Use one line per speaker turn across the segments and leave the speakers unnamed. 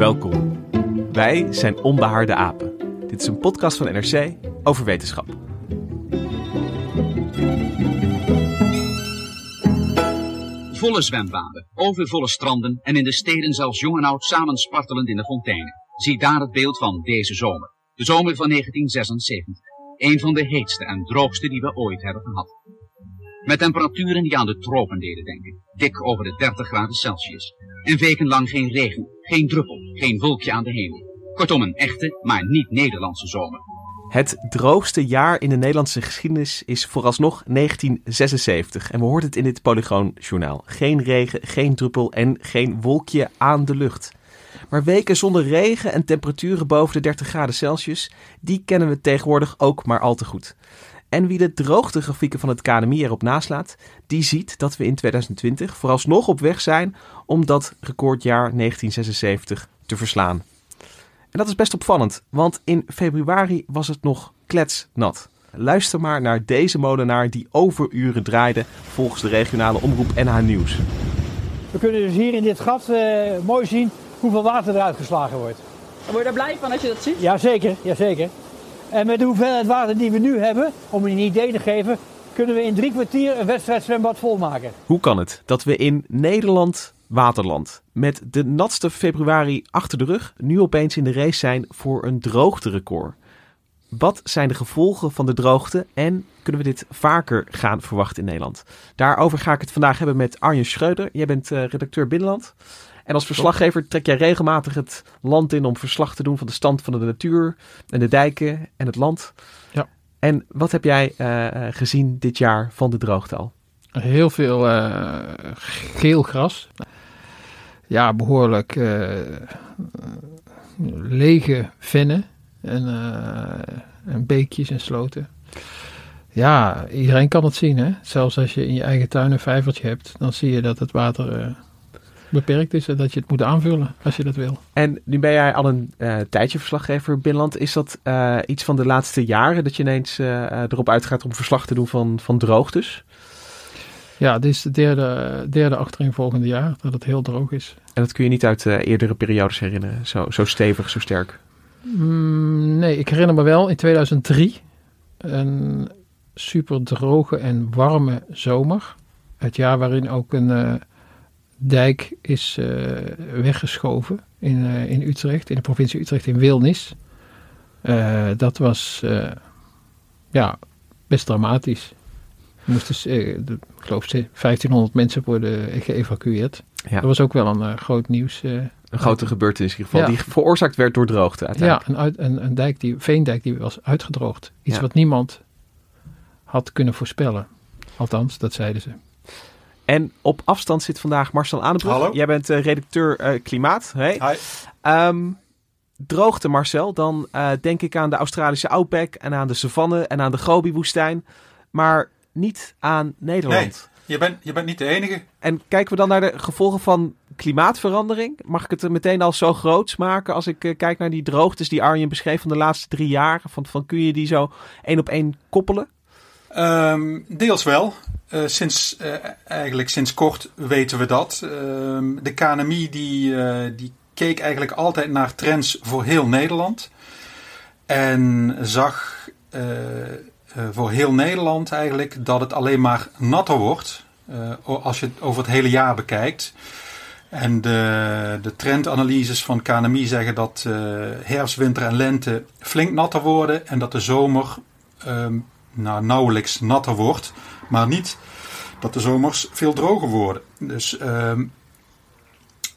Welkom. Wij zijn Onbehaarde Apen. Dit is een podcast van NRC over wetenschap.
Volle zwembaden, overvolle stranden en in de steden zelfs jong en oud samen spartelend in de fonteinen. Zie daar het beeld van deze zomer. De zomer van 1976. Een van de heetste en droogste die we ooit hebben gehad. Met temperaturen die aan de tropen deden denken. Dik over de 30 graden Celsius. En wekenlang geen regen, geen druppel, geen wolkje aan de hemel. Kortom een echte, maar niet Nederlandse zomer.
Het droogste jaar in de Nederlandse geschiedenis is vooralsnog 1976. En we hoorden het in dit Polygoon-journaal. Geen regen, geen druppel en geen wolkje aan de lucht. Maar weken zonder regen en temperaturen boven de 30 graden Celsius, die kennen we tegenwoordig ook maar al te goed. En wie de droogtegrafieken van het KNMI erop naslaat, die ziet dat we in 2020 vooralsnog op weg zijn om dat recordjaar 1976 te verslaan. En dat is best opvallend, want in februari was het nog kletsnat. Luister maar naar deze molenaar die overuren draaide volgens de regionale omroep NH Nieuws.
We kunnen dus hier in dit gat uh, mooi zien hoeveel water eruit geslagen wordt.
Word je daar blij van als je dat ziet?
Jazeker, jazeker. En met de hoeveelheid water die we nu hebben, om een idee te geven, kunnen we in drie kwartier een wedstrijdzwembad volmaken.
Hoe kan het dat we in Nederland, waterland, met de natste februari achter de rug, nu opeens in de race zijn voor een droogterecord? Wat zijn de gevolgen van de droogte en kunnen we dit vaker gaan verwachten in Nederland? Daarover ga ik het vandaag hebben met Arjen Schreuder. Jij bent uh, redacteur Binnenland. En als verslaggever trek jij regelmatig het land in om verslag te doen van de stand van de natuur en de dijken en het land.
Ja.
En wat heb jij uh, gezien dit jaar van de droogte al?
Heel veel uh, geel gras. Ja, behoorlijk lege vennen en, en beekjes en sloten. Ja, iedereen kan het zien. Hè? Zelfs als je in je eigen tuin een vijvertje hebt, dan zie je dat het water beperkt is en dat je het moet aanvullen als je dat wil.
En nu ben jij al een uh, tijdje verslaggever binnenland. Is dat uh, iets van de laatste jaren dat je ineens uh, erop uitgaat om verslag te doen van, van droogtes?
Ja, dit is het derde, derde achtereenvolgende jaar dat het heel droog is.
En dat kun je niet uit eerdere periodes herinneren, zo, zo stevig, zo sterk?
Mm, nee, ik herinner me wel in 2003 een super droge en warme zomer. Het jaar waarin ook een dijk is uh, weggeschoven in, uh, in Utrecht, in de provincie Utrecht in Wilnis. Uh, dat was ja, best dramatisch. Er moesten, ik geloof, 1500 mensen worden geëvacueerd. Ja. Dat was ook wel een groot nieuws.
een grote gebeurtenis in ieder geval, ja. die veroorzaakt werd door droogte uiteindelijk.
Ja, een, een, een dijk die, veendijk die was uitgedroogd. Iets ja. wat niemand had kunnen voorspellen. Althans, dat zeiden ze.
En op afstand zit vandaag Marcel Aanenbrug.
Hallo.
Jij bent uh, redacteur uh, Klimaat. Hey.
Hi.
Um, droogte Marcel, dan uh, denk ik aan de Australische outback en aan de savanne en aan de Gobi-woestijn. Maar niet aan Nederland.
Nee, je bent, je bent niet de enige.
En kijken we dan naar de gevolgen van klimaatverandering? Mag ik het er meteen al zo groots maken als ik kijk naar die droogtes die Arjen beschreef van de laatste drie jaar? Van, van kun je die zo één op één koppelen?
Um, deels wel. Uh, sinds, uh, eigenlijk sinds kort weten we dat. Uh, de KNMI die, die keek eigenlijk altijd naar trends voor heel Nederland. En zag voor heel Nederland eigenlijk dat het alleen maar natter wordt. als je het over het hele jaar bekijkt. En de, de trendanalyses van KNMI zeggen dat herfst, winter en lente flink natter worden. En dat de zomer um, nou, nauwelijks natter wordt. Maar niet dat de zomers veel droger worden. Dus um,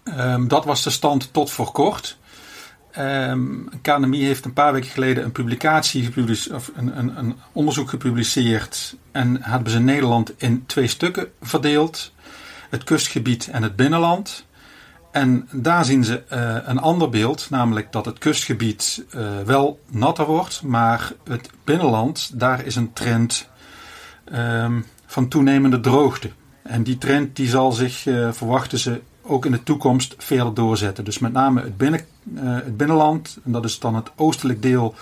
um, dat was de stand tot voor kort. Um, KNMI heeft een paar weken geleden een publicatie of een, een, een, onderzoek gepubliceerd. En hebben ze Nederland in twee stukken verdeeld: het kustgebied en het binnenland. En daar zien ze uh, een ander beeld, namelijk dat het kustgebied uh, wel natter wordt, maar het binnenland, daar is een trend um, van toenemende droogte. En die trend die zal zich, uh, verwachten ze, ook in de toekomst verder doorzetten. Dus met name het, binnen, het binnenland, en dat is dan het oostelijk deel,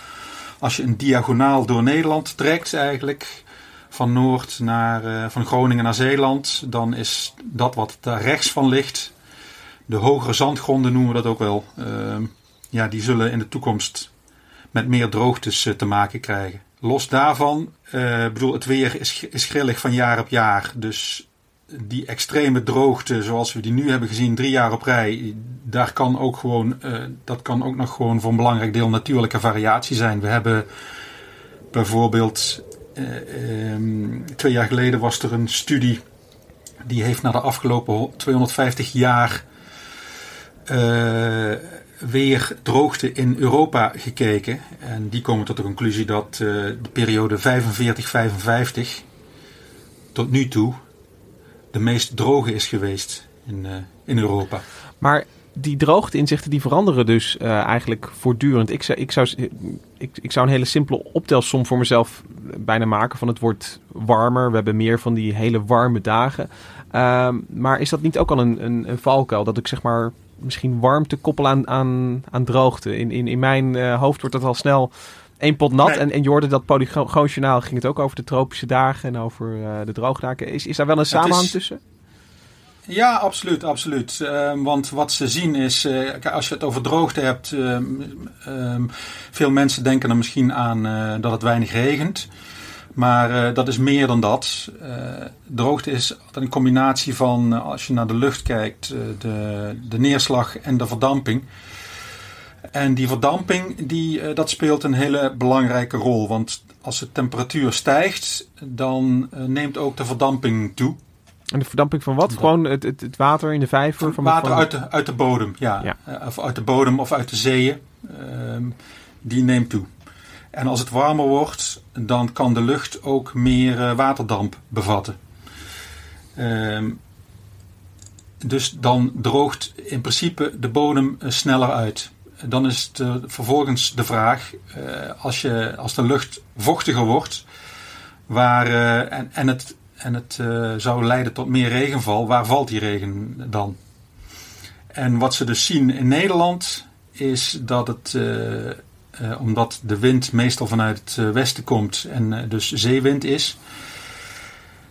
als je een diagonaal door Nederland trekt eigenlijk, van Noord naar, van Groningen naar Zeeland, dan is dat wat daar rechts van ligt, de hogere zandgronden noemen we dat ook wel. Uh, ja, die zullen in de toekomst met meer droogtes uh, te maken krijgen. Los daarvan, uh, bedoel, het weer is, is grillig van jaar op jaar. Dus die extreme droogte, zoals we die nu hebben gezien, drie jaar op rij, daar kan ook gewoon, dat kan ook nog gewoon voor een belangrijk deel natuurlijke variatie zijn. We hebben bijvoorbeeld, um, twee jaar geleden was er een studie die heeft naar de afgelopen 250 jaar uh, weer droogte in Europa gekeken. En die komen tot de conclusie dat uh, de periode 45-55 tot nu toe de meest droge is geweest in, uh, in Europa.
Maar die droogteinzichten die veranderen dus eigenlijk voortdurend. Ik zou, ik, zou, ik, ik zou een hele simpele optelsom voor mezelf bijna maken van het wordt warmer. We hebben meer van die hele warme dagen. Uh, maar is dat niet ook al een, een, een valkuil? Dat ik zeg maar misschien warmte koppelen aan, aan, aan droogte. In, in, in mijn uh, hoofd wordt dat al snel één pot nat. Nee. En, en je hoorde dat Polygoonjournaal ging het ook over de tropische dagen en over uh, de droogdagen. Is, is daar wel een samenhang is... tussen?
Ja, absoluut, absoluut. Uh, want wat ze zien is, uh, als je het over droogte hebt, uh, veel mensen denken er misschien aan uh, dat het weinig regent. Maar uh, dat is meer dan dat. Uh, droogte is een combinatie van, uh, als je naar de lucht kijkt, de, de neerslag en de verdamping. En die verdamping, die, dat speelt een hele belangrijke rol. Want als de temperatuur stijgt, dan neemt ook de verdamping toe.
En de verdamping van wat? Gewoon het, het, het water in de vijver?
Van water van... Uit, de, uit de bodem, ja. ja. of uit de bodem of uit de zeeën. Ehm, die neemt toe. En als het warmer wordt, dan kan de lucht ook meer uh, waterdamp bevatten. Um, dus dan droogt in principe de bodem uh, sneller uit. Dan is het uh, vervolgens de vraag, als, je, als de lucht vochtiger wordt waar, en, en het, en het zou leiden tot meer regenval, waar valt die regen dan? En wat ze dus zien in Nederland is dat het uh, omdat de wind meestal vanuit het uh, westen komt en uh, dus zeewind is,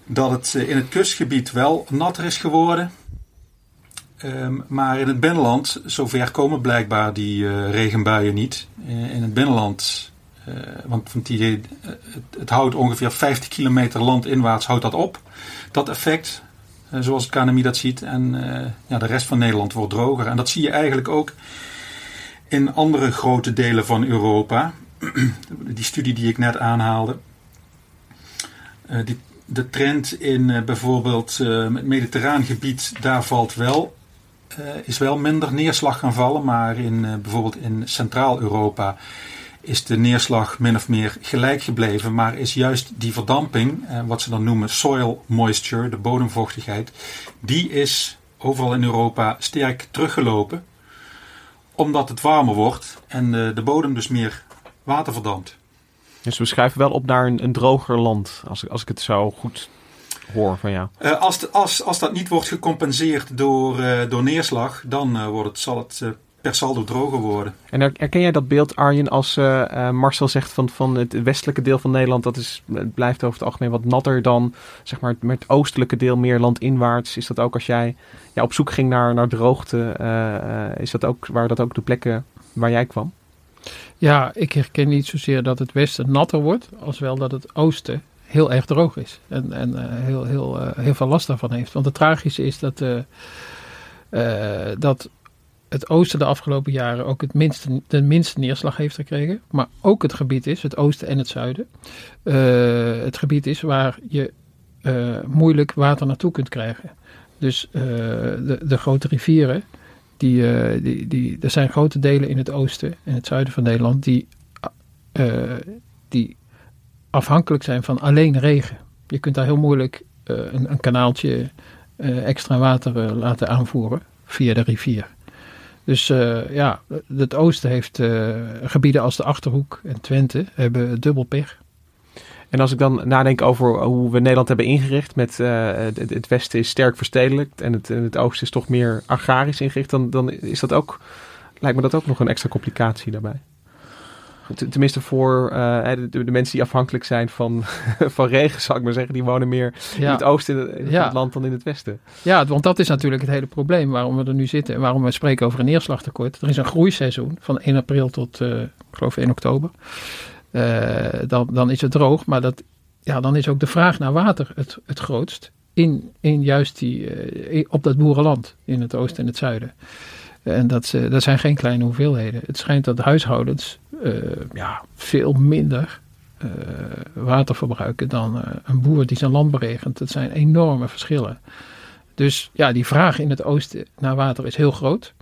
dat het in het kustgebied wel natter is geworden. Um, maar in het binnenland, zover komen blijkbaar die regenbuien niet. in het binnenland, want, want het, het, houdt ongeveer 50 kilometer landinwaarts houdt dat op, dat effect. zoals het KNMI dat ziet. En ja, de rest van Nederland wordt droger. En dat zie je eigenlijk ook in andere grote delen van Europa. die studie die ik net aanhaalde. Uh, die, de trend in uh, bijvoorbeeld uh, het mediterraan gebied, daar valt wel, is wel minder neerslag gaan vallen. Maar in, bijvoorbeeld in Centraal-Europa is de neerslag min of meer gelijk gebleven. Maar is juist die verdamping, wat ze dan noemen soil moisture, de bodemvochtigheid, die is overal in Europa sterk teruggelopen omdat het warmer wordt en de, de bodem dus meer water verdampt.
Dus we schuiven wel op naar een, een droger land, als, als ik het zo goed hoor van jou.
Uh, als, de, als, als dat niet wordt gecompenseerd door, uh, door neerslag, dan uh, wordt het, zal het per saldo droger worden.
En herken jij dat beeld, Arjen, als Marcel zegt van, van het westelijke deel van Nederland, dat is, het blijft over het algemeen wat natter dan zeg maar, het, het oostelijke deel meer landinwaarts. Is dat ook als jij ja, op zoek ging naar, naar droogte, is dat ook, waren dat ook de plekken waar jij kwam?
Ja, ik herken niet zozeer dat het westen natter wordt, als wel dat het oosten heel erg droog is. En, en uh, heel, heel, uh, heel veel last daarvan heeft. Want het tragische is dat uh, dat het oosten de afgelopen jaren ook het minste, de minste neerslag heeft gekregen. Maar ook het gebied is, het oosten en het zuiden. het gebied is waar je moeilijk water naartoe kunt krijgen. Dus de, de grote rivieren, die, die, die, er zijn grote delen in het oosten en het zuiden van Nederland die, die afhankelijk zijn van alleen regen. Je kunt daar heel moeilijk een, een, kanaaltje extra water laten aanvoeren via de rivier. Dus ja, het oosten heeft gebieden als de Achterhoek en Twente hebben dubbel pech.
En als ik dan nadenk over hoe we Nederland hebben ingericht, met uh, het, westen is sterk verstedelijkt en het, het oosten is toch meer agrarisch ingericht, dan, dan is dat ook, lijkt me dat ook nog een extra complicatie daarbij. Tenminste voor uh, de, de, mensen die afhankelijk zijn van, van regen, zal ik maar zeggen. Die wonen meer in het oosten in het land dan in het westen.
Ja, want dat is natuurlijk het hele probleem waarom we er nu zitten. En waarom we spreken over een neerslagtekort. Er is een groeiseizoen van 1 april tot, uh, ik geloof 1 oktober. Uh, dan, dan is het droog. Maar dat, ja, dan is ook de vraag naar water het, het grootst. In, in juist die, op dat boerenland in het oosten en het zuiden. En dat, dat zijn geen kleine hoeveelheden. Het schijnt dat huishoudens ja, veel minder water verbruiken dan een boer die zijn land beregent. Dat zijn enorme verschillen. Dus ja, die vraag in het oosten naar water is heel groot.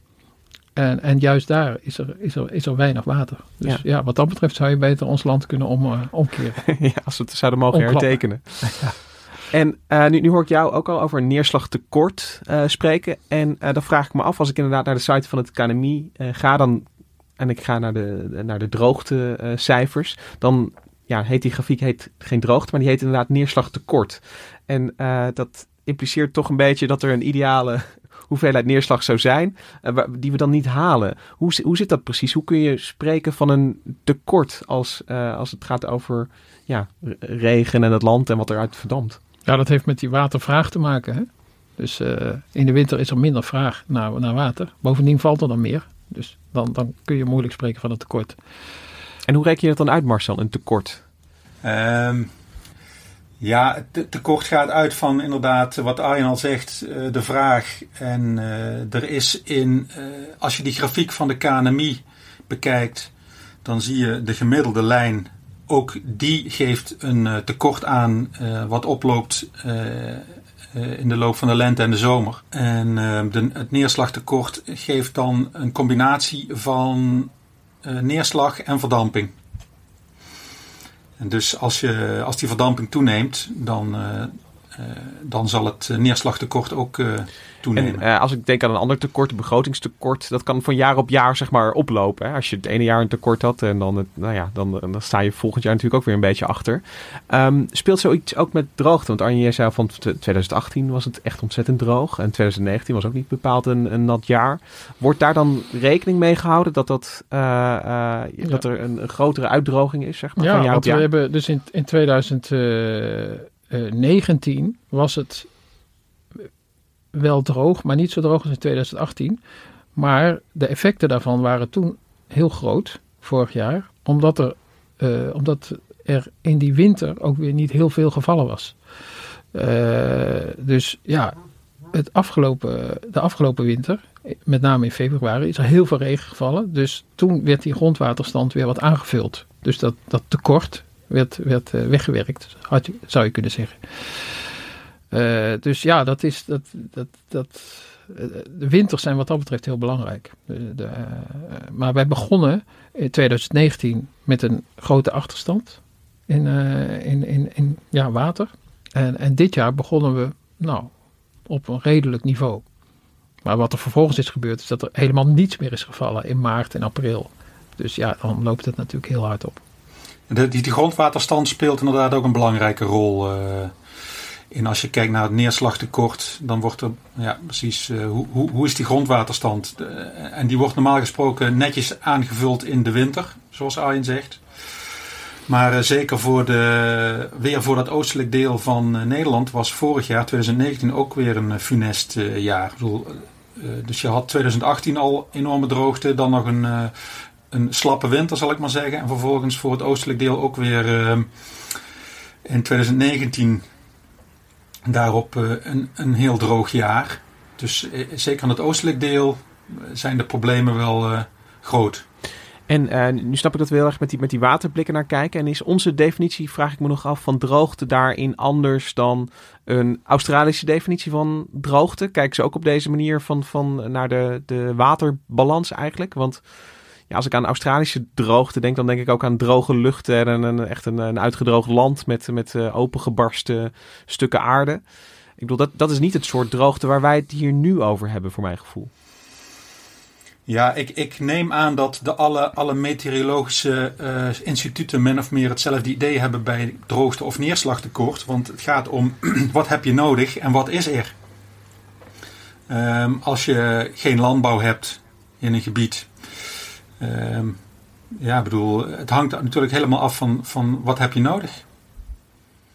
En, en juist daar is er, is, er, is er weinig water. Dus ja. ja wat dat betreft zou je beter ons land kunnen om, uh, omkeren.
ja, als we het zouden mogen Omklappen. hertekenen. ja. En uh, nu, nu hoor ik jou ook al over neerslagtekort uh, spreken. En dan vraag ik me af, als ik inderdaad naar de site van het KNMI ga dan, en ik ga naar de, naar de droogtecijfers, dan ja, heet die grafiek heet geen droogte, maar die heet inderdaad neerslagtekort. En dat impliceert toch een beetje dat er een ideale hoeveelheid neerslag zou zijn, uh, die we dan niet halen. Hoe, hoe zit dat precies? Hoe kun je spreken van een tekort als, uh, als het gaat over ja, regen en het land en wat eruit verdampt?
Ja, dat heeft met die watervraag te maken. Hè? Dus in de winter is er minder vraag naar, naar water. Bovendien valt er dan meer. Dus dan, dan kun je moeilijk spreken van een tekort.
En hoe reken je dat dan uit, Marcel, een tekort?
Um, ja, het tekort gaat uit van inderdaad wat Arjen al zegt, de vraag. En uh, er is in, uh, als je die grafiek van de KNMI bekijkt, dan zie je de gemiddelde lijn. Ook die geeft een uh, tekort aan wat oploopt in de loop van de lente en de zomer. En de, het neerslagtekort geeft dan een combinatie van neerslag en verdamping. En dus als, je, als die verdamping toeneemt, dan, uh, dan zal het neerslagtekort ook uh, toenemen.
En als ik denk aan een ander tekort, een begrotingstekort, dat kan van jaar op jaar zeg maar oplopen. Hè? Als je het ene jaar een tekort had en dan, het, nou ja, dan, dan sta je volgend jaar natuurlijk ook weer een beetje achter. Um, speelt zoiets ook met droogte? Want Arjen, jij zei van 2018 was het echt ontzettend droog en 2019 was ook niet bepaald een, een nat jaar. Wordt daar dan rekening mee gehouden dat, dat, uh, ja. dat er een, een, grotere uitdroging is zeg maar,
ja,
van jaar op jaar?
we hebben dus in, in 2019 was het wel droog, maar niet zo droog als in 2018. Maar de effecten daarvan waren toen heel groot, vorig jaar, omdat er, uh, omdat er in die winter ook weer niet heel veel gevallen was. Uh, dus ja, het afgelopen, de afgelopen winter, met name in februari, is er heel veel regen gevallen. Dus toen werd die grondwaterstand weer wat aangevuld. Dus dat, dat tekort werd, werd uh, weggewerkt, zou je kunnen zeggen. Uh, dus ja, dat is, dat, dat, dat, de winters zijn wat dat betreft heel belangrijk. De, maar wij begonnen in 2019 met een grote achterstand in, in, in, in ja, water. En, en dit jaar begonnen we nou, op een redelijk niveau. Maar wat er vervolgens is gebeurd, is dat er helemaal niets meer is gevallen in maart en april. Dus ja, dan loopt het natuurlijk heel hard op.
De, die, grondwaterstand speelt inderdaad ook een belangrijke rol. En als je kijkt naar het neerslagtekort, dan wordt er ja, precies uh, hoe, hoe, hoe is die grondwaterstand? En die wordt normaal gesproken netjes aangevuld in de winter, zoals Arjen zegt. Maar uh, zeker voor de, weer voor dat oostelijk deel van Nederland was vorig jaar, 2019, ook weer een funest jaar. Ik bedoel, dus je had 2018 al enorme droogte, dan nog een, een slappe winter zal ik maar zeggen. En vervolgens voor het oostelijk deel ook weer in 2019 daarop uh, een, een heel droog jaar. Dus zeker aan het oostelijk deel zijn de problemen wel groot.
En nu snap ik dat we heel erg met die, met die waterblikken naar kijken. En is onze definitie, vraag ik me nog af, van droogte daarin anders dan een Australische definitie van droogte? Kijken ze ook op deze manier van, van naar de, de waterbalans eigenlijk? Want ja, als ik aan Australische droogte denk, dan denk ik ook aan droge luchten en een, echt een, uitgedroogd land met, met uh, opengebarsten stukken aarde. Ik bedoel, dat, dat is niet het soort droogte waar wij het hier nu over hebben, voor mijn gevoel.
Ja, ik, ik neem aan dat de alle, alle meteorologische uh, instituten min of meer hetzelfde idee hebben bij droogte of neerslagtekort. Want het gaat om wat heb je nodig en wat is er. Um, als je geen landbouw hebt in een gebied, Um, ja, bedoel, het hangt natuurlijk helemaal af van, van wat heb je nodig.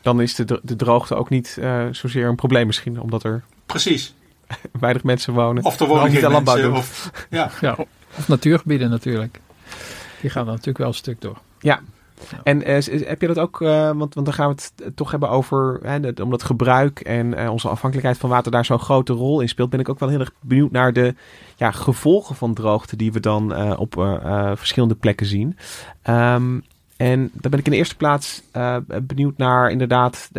Dan is de, de droogte ook niet uh, zozeer een probleem misschien, omdat er
Precies.
weinig mensen wonen.
Of er wonen geen landbouw mensen. Of,
ja. ja, of natuurgebieden natuurlijk. Die gaan dan natuurlijk wel een stuk door.
Ja, en uh, heb je dat ook, uh, want, want dan gaan we het toch hebben over, hè, dat, omdat gebruik en onze afhankelijkheid van water daar zo'n grote rol in speelt, ben ik ook wel heel erg benieuwd naar de ja, gevolgen van droogte die we dan op verschillende plekken zien. Um, en dan ben ik in de eerste plaats benieuwd naar inderdaad,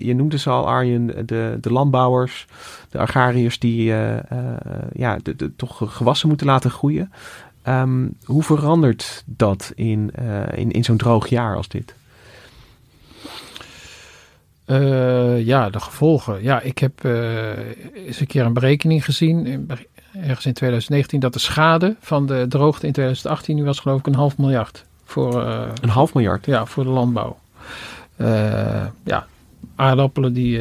je noemde ze al Arjen, de, de landbouwers, de agrariërs die ja, de, toch gewassen moeten laten groeien. Um, hoe verandert dat in, uh, in, in zo'n droog jaar als dit?
Uh, ja, de gevolgen. Ja, ik heb uh, eens een keer een berekening gezien, ergens in 2019, dat de schade van de droogte in 2018 nu was geloof ik een half miljard. Voor,
een half miljard?
Ja, voor de landbouw. ja, aardappelen die,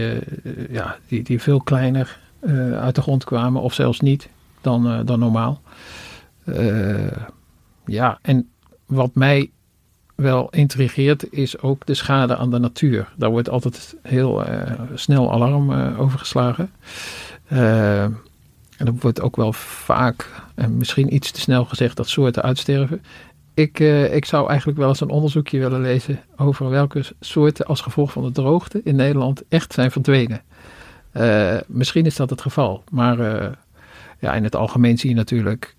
ja, die, die veel kleiner uit de grond kwamen, of zelfs niet dan, dan normaal. Uh, ja, en wat mij wel intrigeert is ook de schade aan de natuur. Daar wordt altijd heel uh, snel alarm uh, over geslagen. en er wordt ook wel vaak, en misschien iets te snel gezegd, dat soorten uitsterven. Ik, ik zou eigenlijk wel eens een onderzoekje willen lezen over welke soorten als gevolg van de droogte in Nederland echt zijn verdwenen. misschien is dat het geval, maar ja, in het algemeen zie je natuurlijk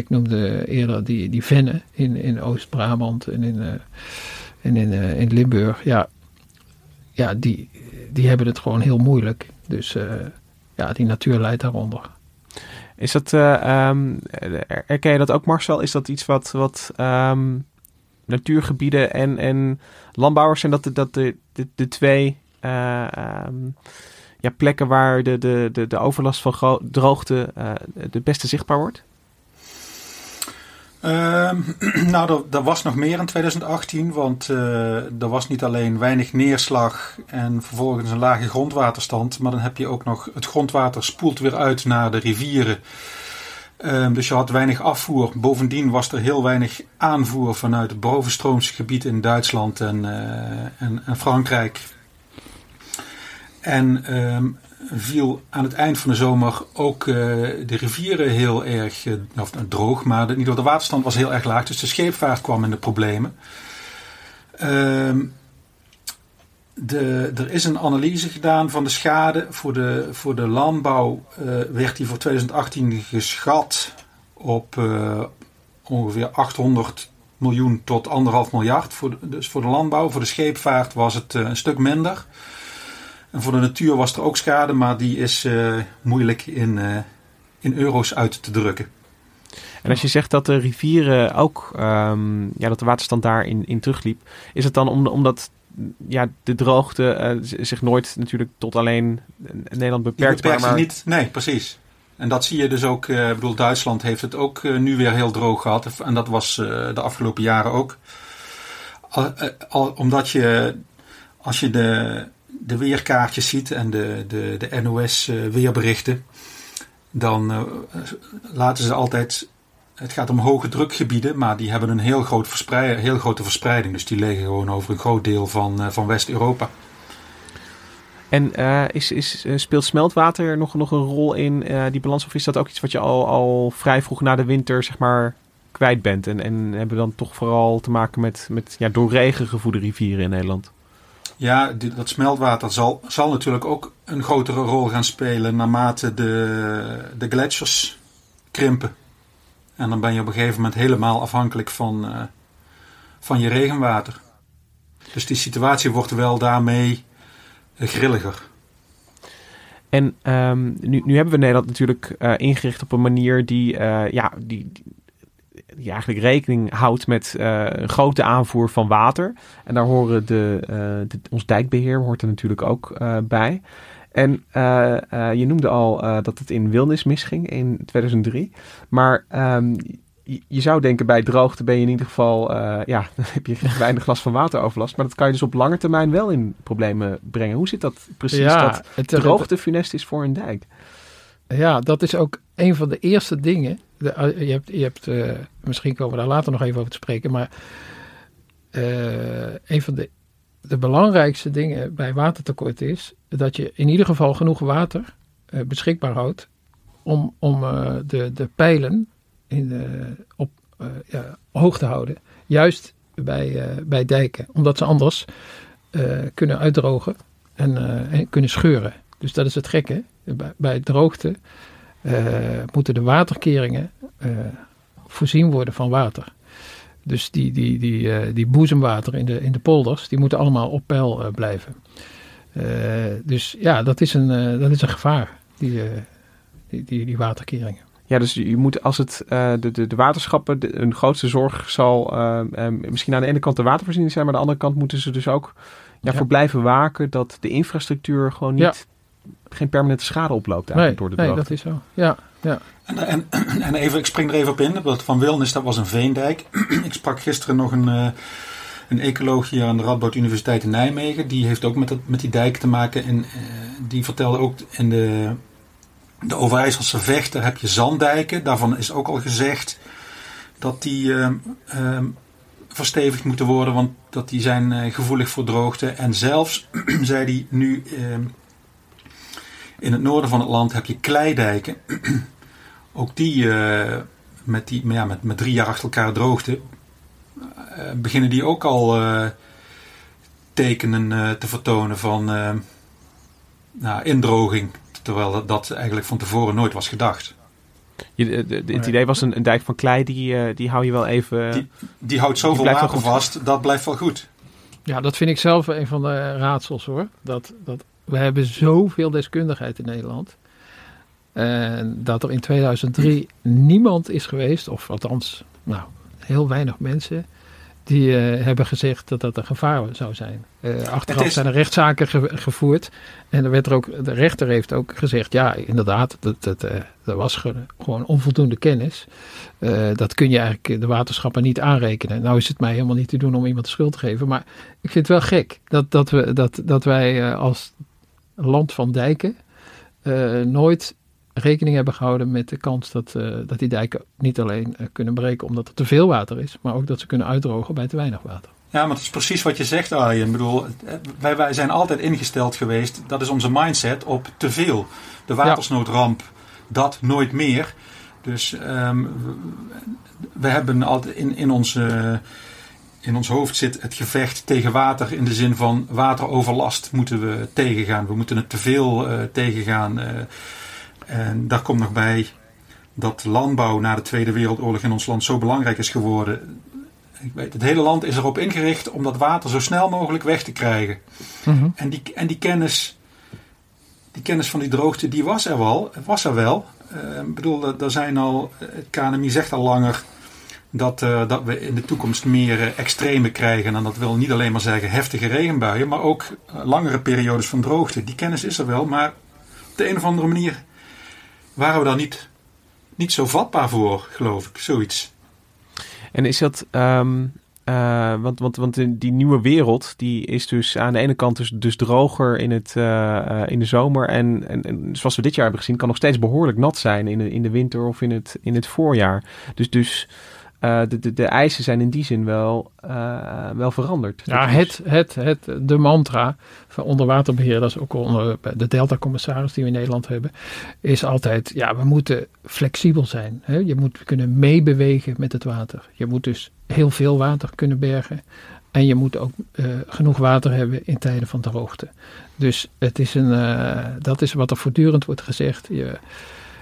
ik noemde eerder die, die vennen in, in Oost-Brabant en in, uh, en in, uh, in Limburg. Ja, ja die, die hebben het gewoon heel moeilijk. Dus uh, ja, die natuur leidt daaronder.
Is dat, um, herken je dat ook Marcel? Is dat iets wat, wat um, natuurgebieden en, en landbouwers zijn dat de, dat de, de, de twee um, ja, plekken waar de, de, de, de overlast van droogte het beste zichtbaar wordt?
Uh, nou, er, was nog meer in 2018, want uh, er was niet alleen weinig neerslag en vervolgens een lage grondwaterstand, maar dan heb je ook nog het grondwater spoelt weer uit naar de rivieren. Uh, dus je had weinig afvoer. Bovendien was er heel weinig aanvoer vanuit het bovenstroomse gebied in Duitsland en, uh, en, en Frankrijk. En ehm, viel aan het eind van de zomer ook uh, de rivieren heel erg uh, of, droog, maar de, de waterstand was heel erg laag. Dus de scheepvaart kwam in de problemen. Uh, de, er is een analyse gedaan van de schade voor de, voor de landbouw. Werd die voor 2018 geschat op ongeveer 800 miljoen tot anderhalf miljard. Voor dus voor de landbouw. Voor de scheepvaart was het een stuk minder. En voor de natuur was er ook schade, maar die is uh, moeilijk in, uh, in euro's uit te drukken.
En als je zegt dat de rivieren ook, um, ja, dat de waterstand daarin in terugliep, is het dan om, omdat ja, de droogte uh, zich nooit natuurlijk tot alleen Nederland beperkt?
beperkt maar... niet, nee, precies. En dat zie je dus ook, ik bedoel, Duitsland heeft het ook nu weer heel droog gehad. En dat was de afgelopen jaren ook. Al, al, omdat je, als je de, de weerkaartjes ziet en de, de, de NOS uh, weerberichten, dan uh, laten ze altijd. Het gaat om hoge drukgebieden, maar die hebben een heel, groot verspreid, heel grote verspreiding. Dus die liggen gewoon over een groot deel van, uh, van West-Europa.
En is, is, speelt smeltwater nog, nog een rol in die balans? Of is dat ook iets wat je al, al vrij vroeg na de winter zeg maar, kwijt bent? En, en hebben dan toch vooral te maken met, met ja, door regen gevoede rivieren in Nederland?
Ja, dat smeltwater zal, zal natuurlijk ook een grotere rol gaan spelen naarmate de, de gletsjers krimpen. En dan ben je op een gegeven moment helemaal afhankelijk van, eh, van je regenwater. Dus die situatie wordt wel daarmee eh, grilliger.
En ehm, nu, nu hebben we Nederland natuurlijk eh, ingericht op een manier die, ja, die, die eigenlijk rekening houdt met eh, een grote aanvoer van water. En daar horen de, eh, de- ons dijkbeheer hoort er natuurlijk ook eh, bij. En je noemde al dat het in Wilnis misging in 2003. Maar ehm, je, je zou denken bij droogte ben je in ieder geval, ja, dan heb je weinig last van wateroverlast. Maar dat kan je dus op lange termijn wel in problemen brengen. Hoe zit dat precies? dat
het,
droogte funest is voor een dijk.
Ja, dat is ook een van de eerste dingen. Eh, je hebt, je hebt eh, misschien komen we daar later nog even over te spreken, maar eh, een van de, de belangrijkste dingen bij watertekort is dat je in ieder geval genoeg water beschikbaar houdt om, om de, de pijlen in op ja, hoog te houden. Juist bij, bij dijken, omdat ze anders kunnen uitdrogen en, en kunnen scheuren. Dus dat is het gekke. Bij, bij droogte moeten de waterkeringen eh, voorzien worden van water. Dus die, die, die, eh, die boezemwater in de, in de polders, die moeten allemaal op peil eh, blijven. Eh, dus ja, dat is een, eh, dat is een gevaar, die, eh, die, die, die waterkeringen.
Ja, dus je moet als het eh, de, de, de waterschappen de, hun grootste zorg zal eh, eh, misschien aan de ene kant de watervoorziening zijn, maar aan de andere kant moeten ze dus ook ja,
Ja.
voor blijven waken dat de infrastructuur gewoon niet geen permanente schade oploopt
Nee,
eigenlijk door de
nee,
droogte.
dat is zo. Ja, ja.
En, en, en even, ik spring er even op in. Dat van Wilnis, dat was een veendijk. ik sprak gisteren nog een, eh, een ecoloog hier aan de Radboud Universiteit in Nijmegen. Die heeft ook met, dat, met die dijk te maken. En eh, die vertelde ook in de, de Overijsselse Vecht, daar heb je zanddijken. Daarvan is ook al gezegd dat die ehm, ehm, verstevigd moeten worden. Want dat die zijn eh, gevoelig voor droogte. En zelfs, zei hij nu... in het noorden van het land heb je kleidijken. Ook die, eh, met, die maar ja, met, met drie jaar achter elkaar droogte, eh, beginnen die ook al eh, tekenen eh, te vertonen van eh, nou, indroging. Terwijl dat, eigenlijk van tevoren nooit was gedacht.
Je, de- de- de- het idee was een, een dijk van klei, die, die hou je wel even...
Die, die houdt zoveel water vast, dat blijft wel goed.
Ja, dat vind ik zelf een van de raadsels hoor. Dat, dat, we hebben zoveel deskundigheid in Nederland. En dat er in 2003 niemand is geweest, of althans, nou, heel weinig mensen, die eh, hebben gezegd dat dat een gevaar zou zijn. Eh, achteraf
is-
zijn er rechtszaken ge- gevoerd. En er werd er ook, de rechter heeft ook gezegd, ja, inderdaad, dat, dat, eh, er was ge- gewoon onvoldoende kennis. Eh, dat kun je eigenlijk de waterschappen niet aanrekenen. Nou is het mij helemaal niet te doen om iemand de schuld te geven. Maar ik vind het wel gek dat, dat, we, dat, dat wij eh, als land van dijken eh, nooit rekening hebben gehouden met de kans dat, eh, dat die dijken niet alleen eh, kunnen breken omdat er te veel water is, maar ook dat ze kunnen uitdrogen bij te weinig water.
Ja, maar het is precies wat je zegt, Arjen. Ik bedoel, wij, wij zijn altijd ingesteld geweest, dat is onze mindset, op te veel. De watersnoodramp, dat nooit meer. Dus ehm, we, we hebben altijd in, in, onze, in ons hoofd zit het gevecht tegen water in de zin van wateroverlast moeten we tegengaan. We moeten het te veel eh, tegengaan. eh. en daar komt nog bij dat landbouw na de Tweede Wereldoorlog in ons land zo belangrijk is geworden. Ik weet, het hele land is erop ingericht om dat water zo snel mogelijk weg te krijgen. En, die, en die kennis, die kennis van die droogte, die was er wel. Was er wel. Eh, ik bedoel, er- er zijn al, het KNMI zegt al langer dat, eh, dat we in de toekomst meer eh, extreme krijgen. En dat wil niet alleen maar zeggen heftige regenbuien, maar ook eh, langere periodes van droogte. Die kennis is er wel, maar op de een of andere manier waren we daar niet, niet zo vatbaar voor, geloof ik. Zoiets.
En is dat... eh, want, want, want die nieuwe wereld, die is dus aan de ene kant dus, dus droger in, het, in de zomer. En, en, en zoals we dit jaar hebben gezien, kan nog steeds behoorlijk nat zijn in de, in de winter of in het, in het voorjaar. Dus, dus eh, de, de, de eisen zijn in die zin wel, eh, wel veranderd.
Ja,
Dat is-
het, het, het, de mantra van onderwaterbeheerders, ook onder de Delta-commissaris die we in Nederland hebben, is altijd, ja, we moeten flexibel zijn. Hè? Je moet kunnen meebewegen met het water. Je moet dus heel veel water kunnen bergen. En je moet ook eh, genoeg water hebben in tijden van droogte. Dus het is een, dat is wat er voortdurend wordt gezegd. Je,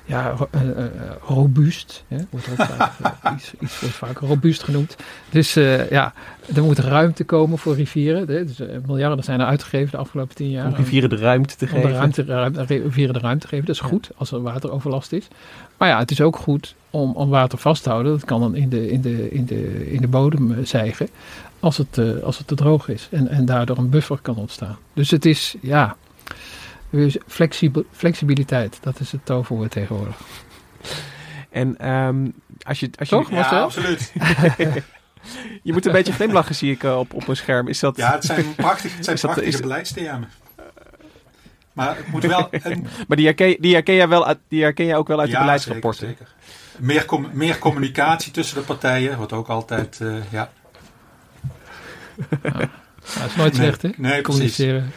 ja, ro- eh, eh, robuust. Hè, wordt er ook vaak, eh, iets, iets wordt vaak robuust genoemd. Dus eh, ja, er moet ruimte komen voor rivieren. Hè, Dus, eh, miljarden zijn er uitgegeven de afgelopen tien jaar.
Om rivieren de ruimte te
Om de
geven.
ruimte, ruimte, rivieren de ruimte te geven. Dat is goed als er wateroverlast is. Maar ja, het is ook goed om, om water vast te houden. Dat kan dan in de, in de, in de, in de bodem eh, zijgen als het, eh, als het te droog is. En, en daardoor een buffer kan ontstaan. Dus het is, ja, dus flexibel, flexibiliteit. Dat is het toverwoord tegenwoordig.
En ehm, als je, als je,
Toch? Was
Ja,
dat?
absoluut.
je moet een beetje glimlachen, zie ik eh, op, op een scherm. Is dat,
Ja, het zijn, prachtig, het zijn
Is dat-
prachtige
is-
beleidstermen. Maar het moet wel... een-
Maar die herken, die, herken jij wel uit, die herken jij ook wel uit de beleidsrapporten?
Zeker, zeker. Meer, com- meer communicatie tussen de partijen wordt ook altijd... eh, ja.
Ja, dat is nooit slecht, hè?
Nee, precies.
Communiceren.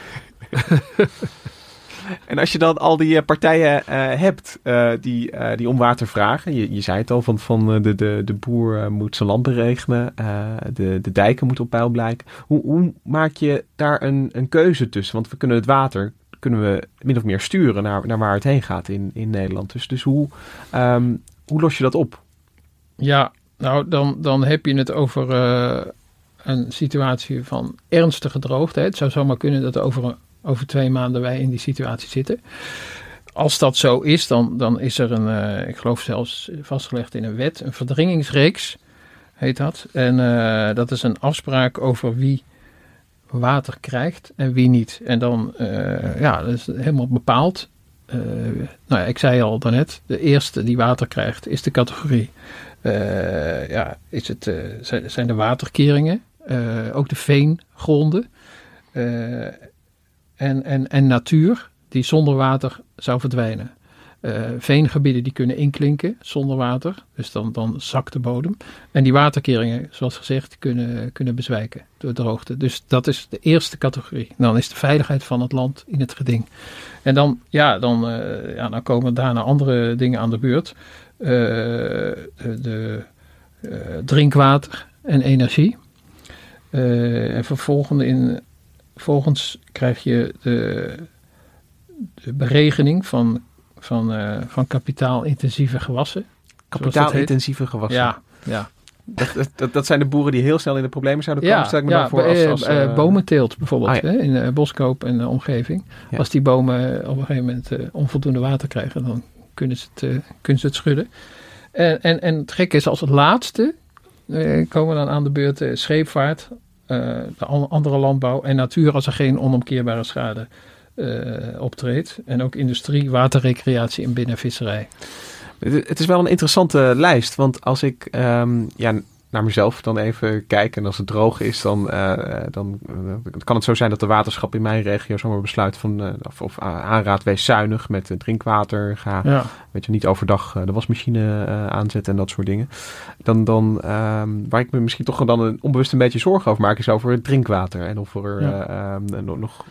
En als je dan al die eh, partijen eh, hebt eh, die, die om water vragen. Je, je zei het al, van, van de, de, de boer moet zijn land beregenen. de, de dijken moeten op peil blijken. Hoe, hoe maak je daar een, een keuze tussen? Want we kunnen het water kunnen we min of meer sturen naar, naar waar het heen gaat in, in Nederland. Dus, dus hoe, ehm, hoe los je dat op?
Ja, nou dan, dan heb je het over een situatie van ernstige droogte. Het zou zomaar kunnen dat over, over twee maanden wij in die situatie zitten. Als dat zo is, dan, dan is er een, eh, ik geloof zelfs vastgelegd in een wet, een verdringingsreeks heet dat. En eh, dat is een afspraak over wie water krijgt en wie niet. En dan, eh, ja, dat is helemaal bepaald. Nou ja, ik zei al daarnet, de eerste die water krijgt is de categorie ja, is het, zijn- de waterkeringen, ook de veengronden eh, en, en, en natuur die zonder water zou verdwijnen. Eh, veengebieden die kunnen inklinken zonder water, dus dan, dan zakt de bodem. En die waterkeringen, zoals gezegd, kunnen, kunnen bezwijken door droogte. Dus dat is de eerste categorie. Dan is de veiligheid van het land in het geding. En dan, ja, dan, eh, ja, dan komen daarna andere dingen aan de beurt. Eh, de, drinkwater en energie. En vervolgens, in, vervolgens krijg je de, de beregening van, van, eh, van kapitaalintensieve gewassen.
Kapitaalintensieve gewassen.
Ja, ja.
Dat, dat- zijn de boeren die heel snel in de problemen zouden komen.
Ja,
stel ik me
ja
dan voor als,
eh,
als,
eh, bomenteelt bijvoorbeeld
ah, ja.
hè, in Boskoop en de omgeving.
Ja.
Als die bomen op een gegeven moment onvoldoende water krijgen, dan kunnen ze het, kunnen ze het schudden. En, en, en het gekke is, als het laatste komen dan aan de beurt scheepvaart, de an- andere landbouw en natuur als er geen onomkeerbare schade eh, optreedt. En ook industrie, waterrecreatie en binnenvisserij.
Het het is wel een interessante lijst, want als ik ehm, ja, naar mezelf dan even kijk en als het droog is, dan, eh, dan eh, kan het zo zijn dat de waterschap in mijn regio zomaar besluit van, eh, of, of aanraad wees zuinig met eh, drinkwater, ga
Ja,
weet je, niet overdag eh, de wasmachine eh, aanzetten en dat soort dingen. Dan, dan ehm, waar ik me misschien toch dan een, onbewust een beetje zorgen over maak, is over het drinkwater en of er
Ja.
eh, ehm, nog, nog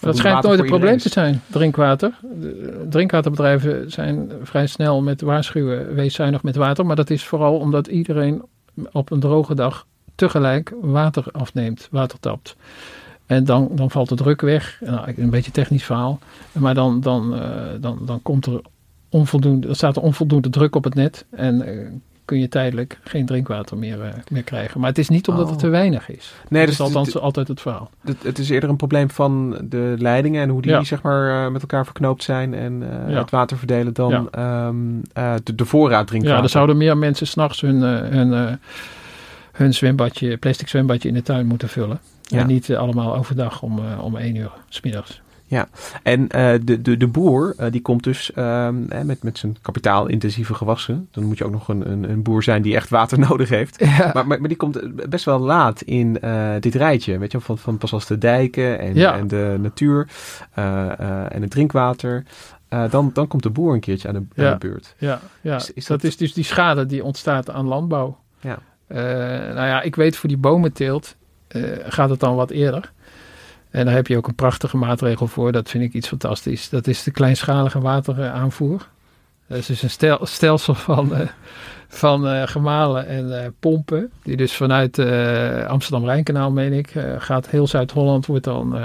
dat schijnt nooit een probleem te zijn, drinkwater. De drinkwaterbedrijven zijn vrij snel met waarschuwen, wees zuinig met water. Maar dat is vooral omdat iedereen op een droge dag tegelijk water afneemt, water tapt. En dan, dan valt de druk weg. Nou, een beetje technisch verhaal. Maar dan, dan, eh, dan, dan komt er onvoldoende, staat er onvoldoende druk op het net. En eh, kun je tijdelijk geen drinkwater meer, eh, meer krijgen. Maar het is niet omdat
Oh.
het te weinig is.
Nee,
dat
dus
is althans altijd het verhaal.
Het, het is eerder een probleem van de leidingen en hoe die
Ja.
zeg maar eh, met elkaar verknoopt zijn en eh,
Ja.
het water verdelen dan
Ja.
ehm, eh, de, de voorraad drinkwater.
Ja, er zouden meer mensen s'nachts hun, hun, hun zwembadje, plastic zwembadje in de tuin moeten vullen. En niet allemaal overdag om, om één uur, smiddags.
En eh, de, de, de boer, eh, die komt dus ehm, met, met zijn kapitaalintensieve gewassen. Dan moet je ook nog een, een, een boer zijn die echt water nodig heeft.
Ja,
Maar, maar, maar die komt best wel laat in eh, dit rijtje. Weet je, van, van pas als de dijken en,
Ja.
en de natuur en het drinkwater. dan, dan komt de boer een keertje aan de,
Ja.
aan de beurt.
ja, ja.
Is- is
dat...
dat-
is dus die schade die ontstaat aan landbouw.
Ja.
Nou ja, ik weet voor die bomenteelt gaat het dan wat eerder. En daar heb je ook een prachtige maatregel voor. Dat vind ik iets fantastisch. Dat is de kleinschalige wateraanvoer. Dat is dus een stel, stelsel van, eh, van eh, gemalen en eh, pompen. Die dus vanuit Amsterdam-Rijnkanaal, meen ik, gaat heel Zuid-Holland, wordt dan,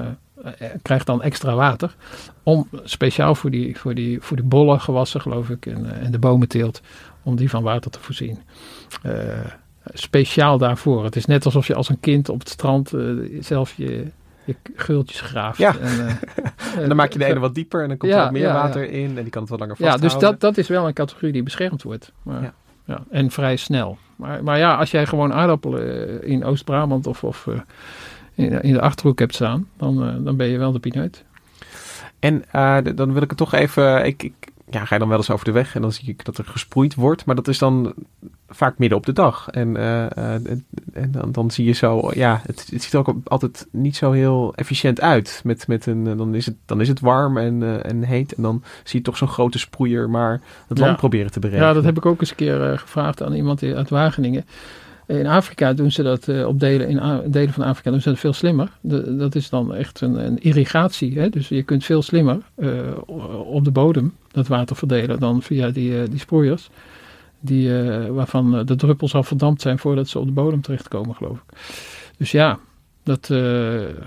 krijgt dan extra water. Om speciaal voor die, voor die, voor die bolle gewassen, geloof ik, en, en de bomenteelt, om die van water te voorzien. Speciaal daarvoor. Het is net alsof je als een kind op het strand zelf je, je geultjes graaft.
Ja.
En, eh,
En dan maak je de ene wat dieper en dan komt er
Ja,
wat meer
ja, ja.
water in en die kan het wat langer
Ja,
vasthouden.
dus dat, dat is wel een categorie die beschermd wordt. Maar,
Ja.
ja. en vrij snel. Maar, maar ja, als jij gewoon aardappelen eh, in Oost-Brabant of, of eh, in, in de Achterhoek hebt staan, dan, eh, dan ben je wel de pineut.
En eh, dan wil ik het toch even. Ik, ik ja, ga je dan wel eens over de weg en dan zie ik dat er gesproeid wordt. Maar dat is dan vaak midden op de dag. En, eh, eh, en dan, dan zie je zo. Ja, het, het ziet er ook altijd niet zo heel efficiënt uit. Met, met een, eh, dan, is het, dan is het warm en, en heet. En dan zie je toch zo'n grote sproeier maar het land
Ja.
proberen te bereiken.
Ja, dat heb ik ook eens een keer gevraagd aan iemand uit Wageningen. In Afrika doen ze dat eh, op delen, in delen van Afrika doen ze dat veel slimmer. Dat is dan echt een, een irrigatie. Hè? Dus je kunt veel slimmer eh, op de bodem dat water verdelen dan via die, eh, die sproeiers. Die, waarvan de druppels al verdampt zijn voordat ze op de bodem terechtkomen, geloof ik. Dus ja, dat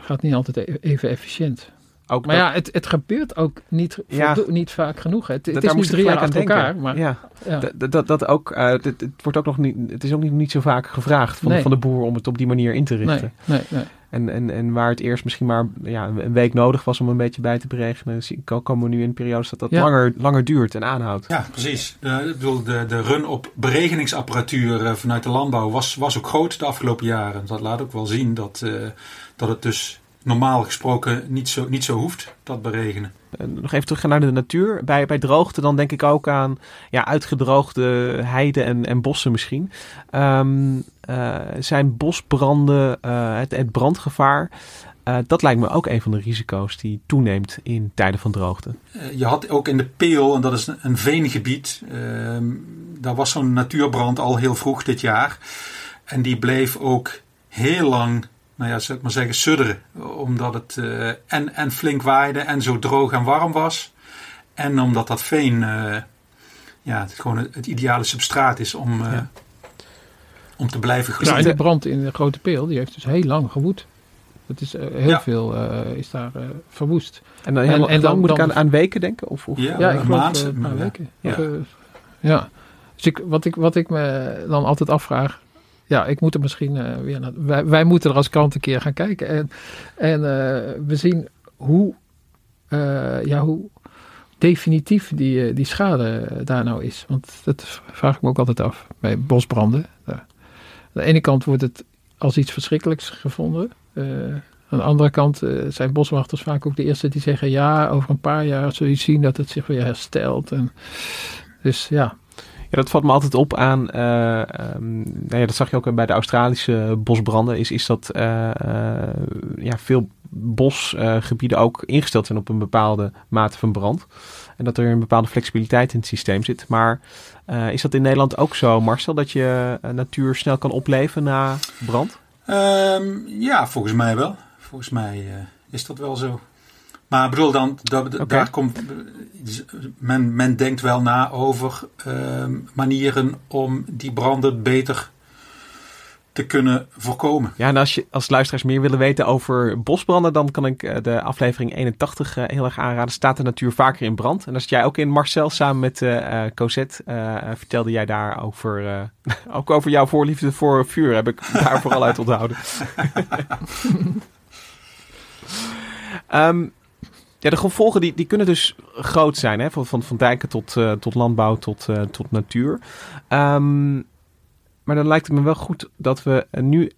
gaat niet altijd e- even efficiënt.
Ook
Maar
dat-
ja, het, het gebeurt ook niet,
Ja.
niet vaak genoeg. hè. Het, is nu drie jaar achter
aan
elkaar.
denken.
Maar,
ja.
ja.
Dat, dat, dat ook, eh, het, het wordt ook nog niet, het is ook niet, niet zo vaak gevraagd van,
Nee.
van de boer om het op die manier in te richten.
Nee, nee, nee.
En, en, en waar het eerst misschien maar ja, een week nodig was om een beetje bij te beregenen, komen we nu in periodes dat dat
Ja.
langer, langer duurt en aanhoudt.
Ja, precies. De, ik bedoel, de, de run op beregeningsapparatuur eh, vanuit de landbouw was, was ook groot de afgelopen jaren. Dat laat ook wel zien dat, eh, dat het dus normaal gesproken niet zo, niet zo hoeft, dat beregenen.
Nog even terug naar de natuur. Bij, bij droogte dan denk ik ook aan ja, uitgedroogde heiden en, en bossen misschien. Ehm, eh, zijn bosbranden, eh, het, het brandgevaar, eh, dat lijkt me ook een van de risico's die toeneemt in tijden van droogte.
Je had ook in de Peel, en dat is een, een veengebied, ehm, daar was zo'n natuurbrand al heel vroeg dit jaar. En die bleef ook heel lang, nou ja, zou ik maar zeggen, sudderen. Omdat het eh, en, en flink waaide en zo droog en warm was. En omdat dat veen eh, ja, het gewoon het, het ideale substraat is om, eh,
Ja.
om te blijven
Ja,
groeien.
en de brand in de Grote Peel, die heeft dus heel lang gewoed. Dat is heel
Ja.
veel eh, is daar verwoest.
En dan,
En-
helemaal,
en
en dan
dan-
moet ik aan, aan weken denken? Of, of,
Ja,
Ja, ik geloof weken.
Ja.
Of, ja. Dus ik, wat, ik, wat ik me dan altijd afvraag... Ja, ik moet er misschien eh, weer naar... Wij, moeten er als krant een keer gaan kijken. En, en eh, we zien hoe, eh, ja, hoe definitief die, die schade daar nou is. Want dat vraag ik me ook altijd af bij bosbranden. Aan de ene kant wordt het als iets verschrikkelijks gevonden. Aan de andere kant zijn boswachters vaak ook de eerste die zeggen... ja, over een paar jaar zul je zien dat het zich weer herstelt. En, dus ja,
Dat valt me altijd op aan. eh, ehm, nou ja, dat zag je ook bij de Australische bosbranden. Is, is dat eh, eh, ja, veel bosgebieden ook ingesteld zijn op een bepaalde mate van brand. En dat er een bepaalde flexibiliteit in het systeem zit. Maar is dat in Nederland ook zo, Marcel? Dat je natuur snel kan opleven na brand?
Ehm, ja, volgens mij wel. Volgens mij is dat wel zo. Maar ik bedoel dan, dat, daar komt, men, men denkt wel na over ehm, manieren om die branden beter te kunnen voorkomen.
Ja, en als, je, als luisteraars meer willen weten over bosbranden, dan kan ik eh, de aflevering 81 eh, heel erg aanraden. Staat de natuur vaker in brand? En zit jij ook in, Marcel, samen met eh, Cosette. vertelde jij daar over, ook over jouw voorliefde voor vuur, heb ik daar vooral uit onthouden. Ehm, ja, de gevolgen die, die kunnen dus groot zijn, hè? Van, van, van dijken tot, eh, tot landbouw tot, eh, tot natuur. Ehm, maar dan lijkt het me wel goed dat we nu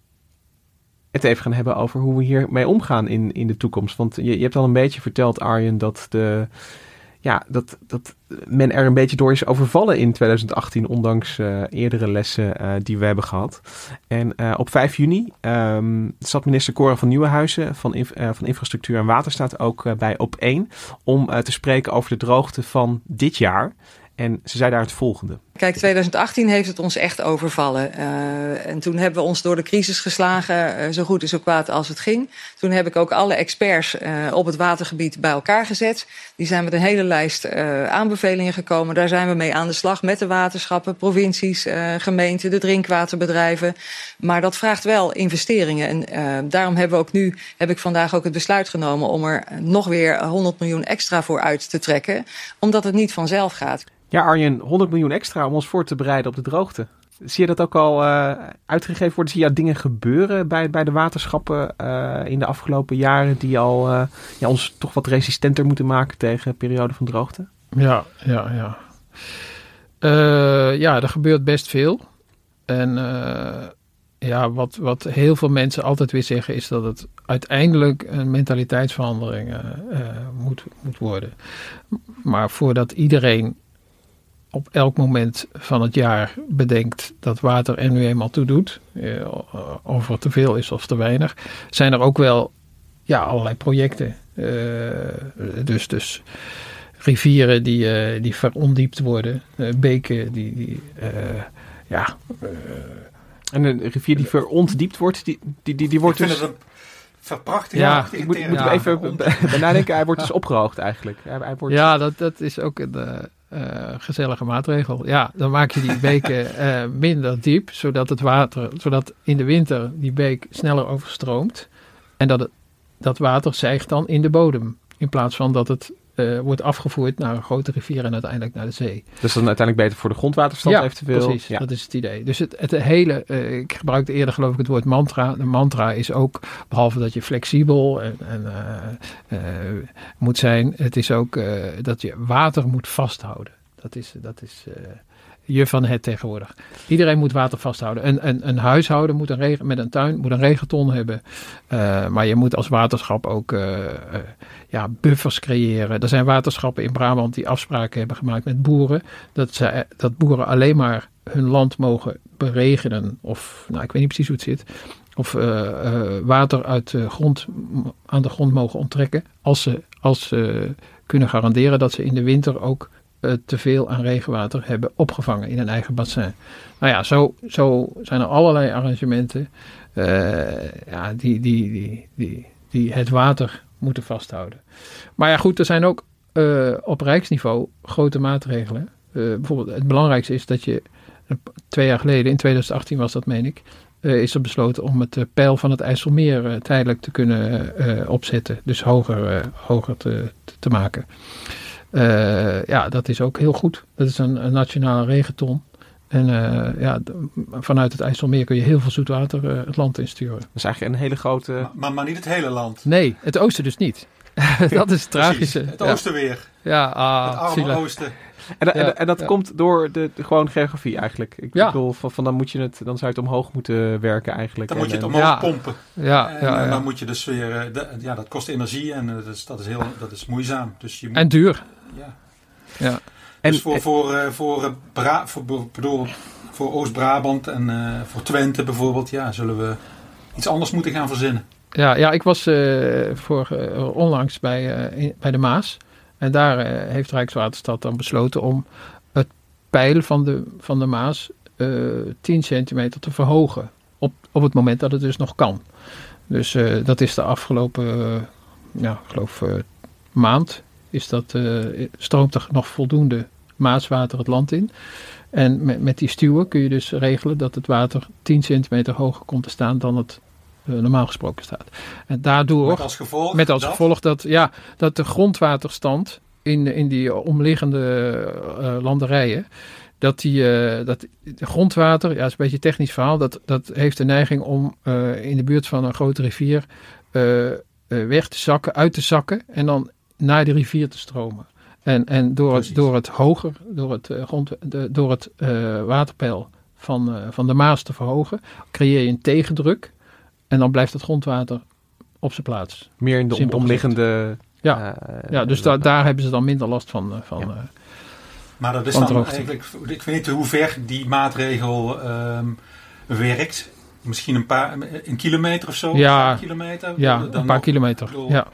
het even gaan hebben over hoe we hiermee omgaan in, in de toekomst. Want je, je hebt al een beetje verteld, Arjen, dat, de, ja, dat, dat men er een beetje door is overvallen in 2018, ondanks eh, eerdere lessen eh, die we hebben gehad. En eh, op 5 juni ehm, zat minister Cora van Nieuwenhuizen van, van Infrastructuur en Waterstaat ook bij op 1 om te spreken over de droogte van dit jaar. En ze zei daar het volgende.
Kijk, 2018 heeft het ons echt overvallen. Uh, en toen hebben we ons door de crisis geslagen, uh, zo goed en zo kwaad als het ging. Toen heb ik ook alle experts uh, op het watergebied bij elkaar gezet. Die zijn met een hele lijst aanbevelingen gekomen. Daar zijn we mee aan de slag met de waterschappen, provincies, gemeenten, de drinkwaterbedrijven. Maar dat vraagt wel investeringen. En daarom hebben we ook nu, heb ik vandaag ook het besluit genomen om er nog weer 100 miljoen extra voor uit te trekken. Omdat het niet vanzelf gaat.
Ja, Arjen, 100 miljoen extra om ons voor te bereiden op de droogte. Zie je dat ook al uh, uitgegeven worden? Zie je dingen gebeuren bij, bij de waterschappen uh, in de afgelopen jaren die al uh, ja, ons toch wat resistenter moeten maken tegen perioden van droogte?
Ja, ja, ja. ja, er gebeurt best veel. En ja, wat, wat heel veel mensen altijd weer zeggen is dat het uiteindelijk een mentaliteitsverandering moet, moet worden. Maar voordat iedereen op elk moment van het jaar bedenkt dat water er nu eenmaal toe doet, eh, of er te veel is of te weinig, zijn er ook wel ja, allerlei projecten. Uh, dus, dus rivieren die, uh, die verondiept worden, uh, beken die, die ja.
en een rivier die verontdiept wordt, die, die, die, die wordt dus...
Verprachtig.
Ja, ik moet, moet ja, even bij nadenken. Hij wordt dus opgehoogd eigenlijk. Hij, hij wordt...
Ja, dat, dat is ook een, uh, gezellige maatregel. Ja, dan maak je die beken uh, minder diep, zodat het water, zodat in de winter die beek sneller overstroomt. En dat het, dat water zijgt dan in de bodem. In plaats van dat het uh, wordt afgevoerd naar een grote rivier en uiteindelijk naar de zee.
Dus dan uiteindelijk beter voor de grondwaterstand
ja,
eventueel?
Precies, ja. dat is het idee. Dus het, het hele, uh, ik gebruikte eerder geloof ik het woord mantra. De mantra is ook, behalve dat je flexibel en, en uh, moet zijn, het is ook dat je water moet vasthouden. Dat is, dat is je van het tegenwoordig. Iedereen moet water vasthouden. Een, een, een huishouden moet een regen, met een tuin moet een regenton hebben. Uh, maar je moet als waterschap ook uh, uh, ja, buffers creëren. Er zijn waterschappen in Brabant die afspraken hebben gemaakt met boeren. Dat, ze, dat boeren alleen maar hun land mogen beregenen. Of nou, ik weet niet precies hoe het zit. Of water uit de grond, aan de grond mogen onttrekken. Als ze, als ze kunnen garanderen dat ze in de winter ook uh, te veel aan regenwater hebben opgevangen in een eigen bassin. Nou ja, zo, zo zijn er allerlei arrangementen uh, ja, die, die, die, die, die het water moeten vasthouden. Maar ja, goed, er zijn ook uh, op rijksniveau grote maatregelen. bijvoorbeeld, het belangrijkste is dat je twee jaar geleden, in 2018 was dat, meen ik, is er besloten om het pijl van het IJsselmeer tijdelijk te kunnen opzetten. Dus hoger, hoger te, te maken. Uh, ja, dat is ook heel goed. Dat is een, een nationale regenton. En uh, ja, vanuit het IJsselmeer kun je heel veel zoetwater uh, het land insturen. Dat
is eigenlijk een hele grote...
Maar, maar, maar niet het hele land?
Nee, het oosten dus niet. dat is het tragische.
Het oosten
ja.
weer.
Ja, ah,
het arme zielig. oosten.
En, en, en dat ja. komt door de, de, gewoon geografie eigenlijk. Ik ja. bedoel, van, van, dan moet je het, dan zou je het omhoog moeten werken eigenlijk.
Dan moet je het omhoog pompen. Ja, en, en dan moet je dus weer, de, ja, dat kost energie en dat is, dat is heel, dat is moeizaam. Dus je moet,
en duur.
Ja.
ja.
Dus en, voor, voor, uh, voor, Bra voor, bedoel, voor Oost-Brabant en uh, voor Twente bijvoorbeeld, ja, zullen we iets anders moeten gaan verzinnen.
Ja, ja ik was uh, voor, onlangs bij, in, bij de Maas. En daar heeft Rijkswaterstaat dan besloten om het peil van de, van de Maas 10 centimeter te verhogen. Op, op het moment dat het dus nog kan. Dus dat is de afgelopen, ja, ik geloof maand is dat, uh, stroomt er nog voldoende maaswater het land in. En met, met die stuwen kun je dus regelen dat het water 10 centimeter hoger komt te staan dan het uh, normaal gesproken staat. En daardoor,
met als gevolg,
met als
dat?
gevolg dat, ja, dat de grondwaterstand in, in die omliggende uh, landerijen, dat, die, uh, dat de grondwater, ja, is een beetje een technisch verhaal, dat, dat heeft de neiging om in de buurt van een grote rivier weg te zakken, uit te zakken en dan naar de rivier te stromen. En, en door, het, door het hoger, door het, uh, grond, de, door het uh, waterpeil van, uh, van de Maas te verhogen, creëer je een tegendruk. En dan blijft het grondwater op zijn plaats.
Meer in de
Simpel
omliggende...
Ja, ja dus da daar hebben ze dan minder last van. van ja.
maar dat is dan droogte. eigenlijk, ik weet niet hoe ver die maatregel um, werkt. Misschien een paar, een kilometer of zo?
Ja,
een kilometer?
ja een paar nog, kilometer. Bedoel, ja.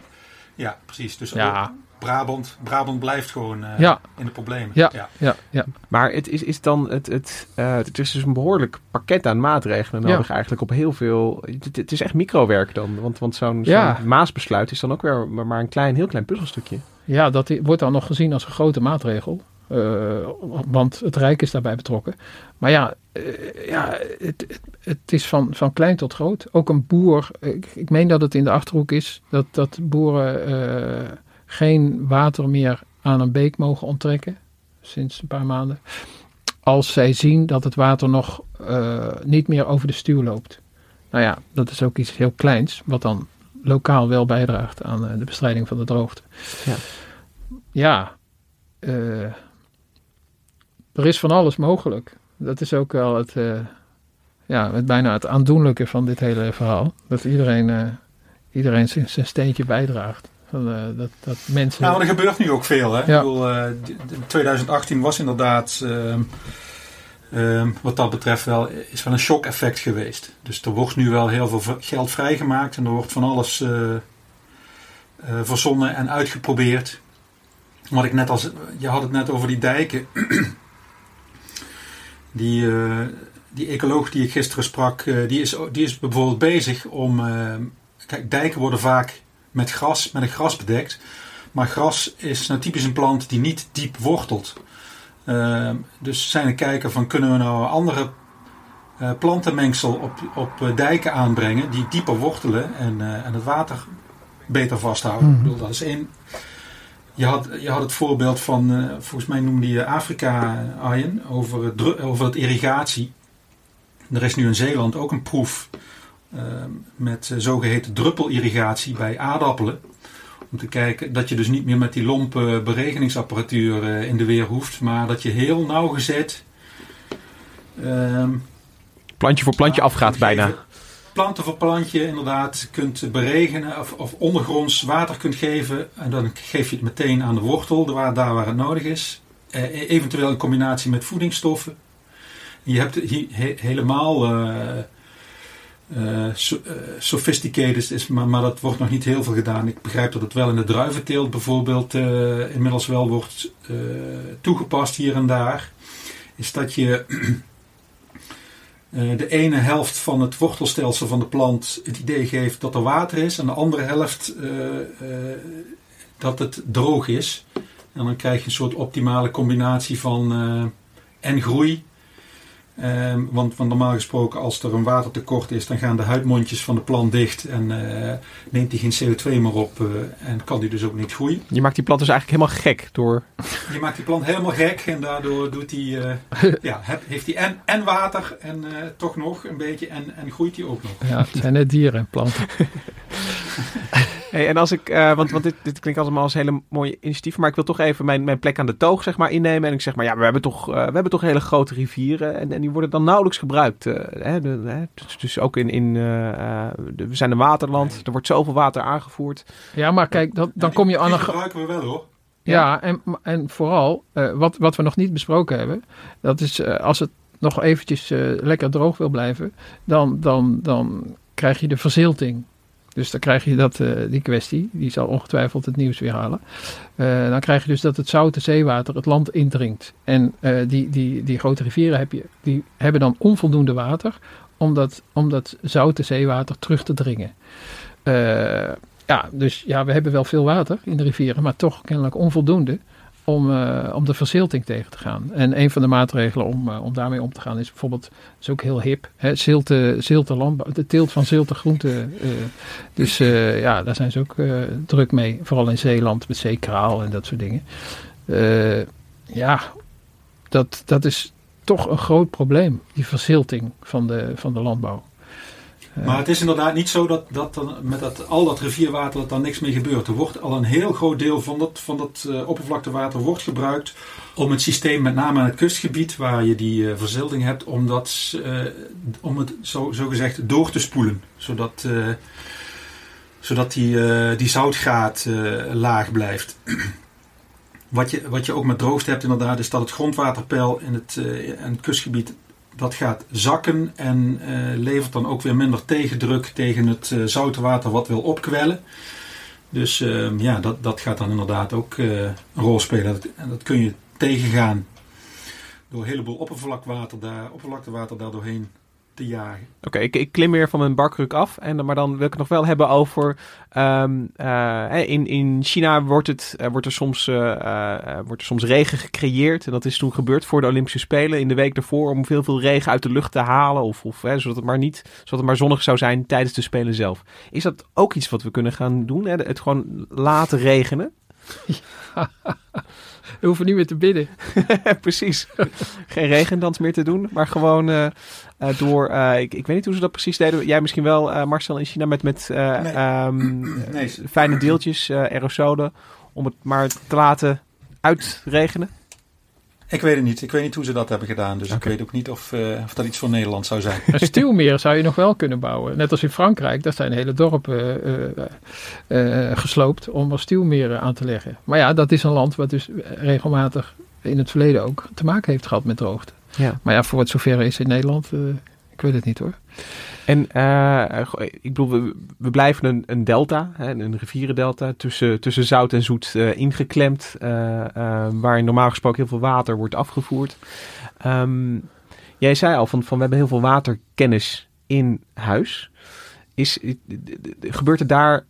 Ja, precies. Dus
ja,
Brabant, Brabant blijft gewoon eh,
Ja.
in de problemen.
Ja, ja, ja.
Maar het is, is dan het, het, eh, het is dus een behoorlijk pakket aan maatregelen
Ja.
nodig eigenlijk op heel veel. Het, het is echt microwerk dan, want, want zo'n zo'n
Ja.
Maasbesluit is dan ook weer maar maar een klein, heel klein puzzelstukje.
Ja, dat wordt dan nog gezien als een grote maatregel. Eh, want het Rijk is daarbij betrokken. Maar ja, eh, ja het, het, het is van, van klein tot groot. Ook een boer, ik, ik meen dat het in de Achterhoek is, dat, dat boeren eh, geen water meer aan een beek mogen onttrekken. Sinds een paar maanden. Als zij zien dat het water nog niet meer over de stuw loopt. Nou ja, dat is ook iets heel kleins, wat dan lokaal wel bijdraagt aan de bestrijding van de droogte.
Ja.
Ja, er is van alles mogelijk. Dat is ook wel het, eh, ja, het bijna het aandoenlijke van dit hele verhaal. Dat iedereen, eh, iedereen zijn, zijn steentje bijdraagt. Van, eh, dat, dat mensen...
Nou, er gebeurt nu ook veel. Hè?
Ja.
Ik bedoel, eh, d- d- 2018 was inderdaad, ehm, ehm, wat dat betreft, wel, is wel een shock-effect geweest. Dus er wordt nu wel heel veel geld vrijgemaakt en er wordt van alles eh, verzonnen en uitgeprobeerd. Wat ik net als, je had het net over die dijken. die, eh, die ecoloog die ik gisteren sprak, eh, die, is, die is bijvoorbeeld bezig om. eh, kijk, dijken worden vaak met gras, met een gras bedekt. Maar gras is nou typisch een plant die niet diep wortelt. Ehm, dus zijn er kijken van kunnen we nou andere eh, plantenmengsel op, op dijken aanbrengen die dieper wortelen en, en het water beter vasthouden.
Mhm.
Ik bedoel, dat is één. Je had, je had het voorbeeld van, eh, volgens mij noemde je Afrika, eh, Arjen, over, het over het irrigatie. Er is nu in Zeeland ook een proef eh, met eh, zogeheten druppelirrigatie bij aardappelen. Om te kijken dat je dus niet meer met die lompe beregeningsapparatuur in de weer hoeft, maar dat je heel nauwgezet ehm,
Plantje voor plantje afgaat bijna.
Planten voor plantje inderdaad kunt beregenen of, of ondergronds water kunt geven. En dan geef je het meteen aan de wortel, daar waar het nodig is. Eh, eventueel in combinatie met voedingsstoffen. Je hebt hier he- helemaal eh, sophisticated, is, maar, maar dat wordt nog niet heel veel gedaan. Ik begrijp dat het wel in de druiventeelt bijvoorbeeld inmiddels wel wordt toegepast hier en daar. Is dat je de ene helft van het wortelstelsel van de plant het idee geeft dat er water is, en de andere helft eh, eh, dat het droog is. En dan krijg je een soort optimale combinatie van eh, en groei. Ehm, want, want normaal gesproken, als er een watertekort is, dan gaan de huidmondjes van de plant dicht en eh, neemt hij geen CO2 meer op eh, en kan die dus ook niet groeien.
Je maakt die plant dus eigenlijk helemaal gek door...
Je maakt die plant helemaal gek en daardoor doet hij, eh, ja, heb- heeft hij en, en water en eh, toch nog een beetje en, en groeit hij ook nog.
Ja, het zijn net dieren en planten.
Hey, en als ik, eh, want, want dit, dit klinkt allemaal als hele mooie initiatieven, maar ik wil toch even mijn, mijn plek aan de toog zeg maar, innemen. En ik zeg maar, ja, we hebben toch, eh, we hebben toch hele grote rivieren en, en die worden dan nauwelijks gebruikt. eh, hè, de, hè, dus, dus ook in, in de- we zijn een waterland, er wordt zoveel water aangevoerd.
Ja, maar kijk, dat, dan
Ja,
kom je aan
die
een...
gebruiken we wel hoor.
Ja, en, en vooral, eh, wat, wat we nog niet besproken hebben, dat is als het nog eventjes lekker droog wil blijven, dan, dan, dan krijg je de verzilting. Dus dan krijg je dat, eh, die kwestie, die zal ongetwijfeld het nieuws weer halen. Eh, dan krijg je dus dat het zoute zeewater het land indringt. En eh, die, die, die grote rivieren heb je, die hebben dan onvoldoende water om dat, om zoute zeewater terug te dringen. Ja, dus ja, we hebben wel veel water in de rivieren, maar toch kennelijk onvoldoende om, eh, om de verzilting tegen te gaan. En een van de maatregelen om, eh, om daarmee om te gaan is bijvoorbeeld, is ook heel hip, hè, zilte, zilte landbouw, de teelt van zilte groenten. eh, dus ja, daar zijn ze ook druk mee, vooral in Zeeland met zeekraal en dat soort dingen. Ja, dat, dat is toch een groot probleem, die verzilting van de, van de landbouw.
Maar het is inderdaad niet zo dat, dat dan met dat, al dat rivierwater dat daar niks mee gebeurt. Er wordt al een heel groot deel van dat, van dat eh, oppervlaktewater wordt gebruikt om het systeem, met name aan het kustgebied waar je die eh, verzilting hebt, om, dat, eh, om het zo, gezegd door te spoelen. Zodat, eh, zodat die, eh, die zoutgraad eh, laag blijft. Wat je, wat je ook met droogte hebt inderdaad, is dat het grondwaterpeil in het, eh, in het kustgebied dat gaat zakken en eh, levert dan ook weer minder tegendruk tegen het eh, zoute water wat wil opkwellen. Dus ehm, ja, dat, dat gaat dan inderdaad ook eh, een rol spelen. Dat, en dat kun je tegengaan door een heleboel oppervlakwater daar, oppervlaktewater daar doorheen
Oké, ik, ik klim weer van mijn barkruk af. En, maar dan wil ik het nog wel hebben over. ehm, eh, in, in China wordt, het, eh, wordt, er soms, eh, wordt er soms regen gecreëerd. En dat is toen gebeurd voor de Olympische Spelen in de week daarvoor. Om veel, veel regen uit de lucht te halen. Of, of, zodat, het maar niet, zodat het maar zonnig zou zijn tijdens de Spelen zelf. Is dat ook iets wat we kunnen gaan doen? Hè? Het gewoon laten regenen?
We hoeven niet meer te bidden.
precies. Geen regendans meer te doen, maar gewoon eh, eh, door. eh, ik, ik weet niet hoe ze dat precies deden. Jij misschien wel, eh, Marcel, in China met, met eh,
Nee.
ehm,
Nee,
eh, fijne deeltjes, eh, aerosolen, om het maar te laten uitregenen.
Ik weet het niet. Ik weet niet hoe ze dat hebben gedaan. Dus ik weet ook niet of, eh, of dat iets voor Nederland zou zijn.
Een stuwmeer zou je nog wel kunnen bouwen. Net als in Frankrijk, daar zijn hele dorpen eh, eh, gesloopt om er stuwmeren aan te leggen. Maar ja, dat is een land wat dus regelmatig in het verleden ook te maken heeft gehad met droogte.
Ja.
Maar ja, voor wat zover is in Nederland, eh, ik weet het niet hoor.
En eh, ik bedoel, we, blijven een, een delta, een rivierendelta, tussen, tussen zout en zoet eh, ingeklemd, eh, waar normaal gesproken heel veel water wordt afgevoerd. Ehm, jij zei al van, van we hebben heel veel waterkennis in huis. Is, gebeurt er daar,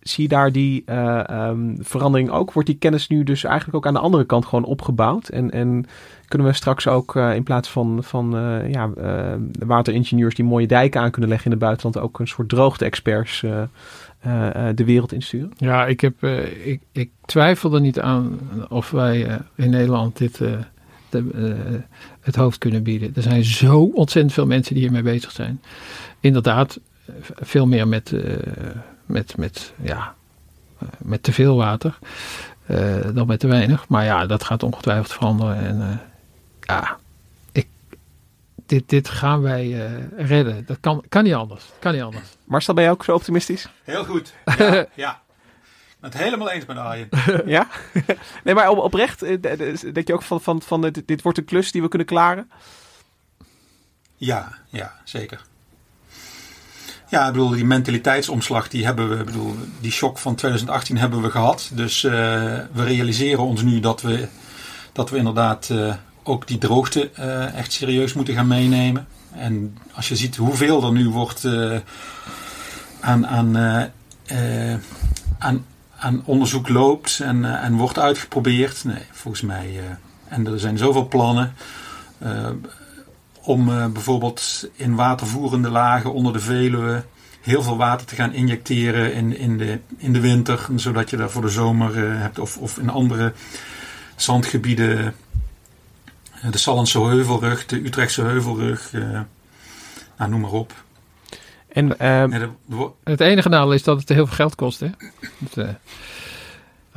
zie je daar die eh, ehm, verandering ook? Wordt die kennis nu dus eigenlijk ook aan de andere kant gewoon opgebouwd? En, en kunnen we straks ook eh, in plaats van, van eh, ja, eh, wateringenieurs die mooie dijken aan kunnen leggen in het buitenland ook een soort droogte-experts de wereld insturen?
Ja, ik, heb, ik, ik twijfel er niet aan of wij in Nederland dit de, het hoofd kunnen bieden. Er zijn zo ontzettend veel mensen die hiermee bezig zijn. Inderdaad, veel meer met, met, met, ja, met te veel water dan met te weinig. Maar ja, dat gaat ongetwijfeld veranderen. En ja, ik, dit, dit gaan wij eh, redden. Dat kan, kan niet anders. Kan niet anders.
Marcel, ben je ook zo optimistisch?
Heel goed. Ja, ja. Ik ben het helemaal eens met Arjen.
ja? nee, maar op, oprecht, eh, denk je ook van, van, van dit, dit wordt een klus die we kunnen klaren?
Ja, ja, zeker. Ja, ik bedoel, die mentaliteitsomslag, die hebben we, ik bedoel, die shock van 2018 hebben we gehad. Dus eh, we realiseren ons nu dat we, dat we inderdaad eh, ook die droogte eh, echt serieus moeten gaan meenemen. En als je ziet hoeveel er nu wordt eh, aan, aan, eh, aan, aan onderzoek loopt en, en wordt uitgeprobeerd. Nee, volgens mij. en er zijn zoveel plannen. om bijvoorbeeld in watervoerende lagen onder de Veluwe heel veel water te gaan injecteren in, in, de, in de winter, zodat je daar voor de zomer hebt, of, of in andere zandgebieden, de Sallandse Heuvelrug, de Utrechtse Heuvelrug, eh, nou, noem maar op.
En,
wo-
Het enige nadeel is dat het heel veel geld kost. Hè? Dat, eh,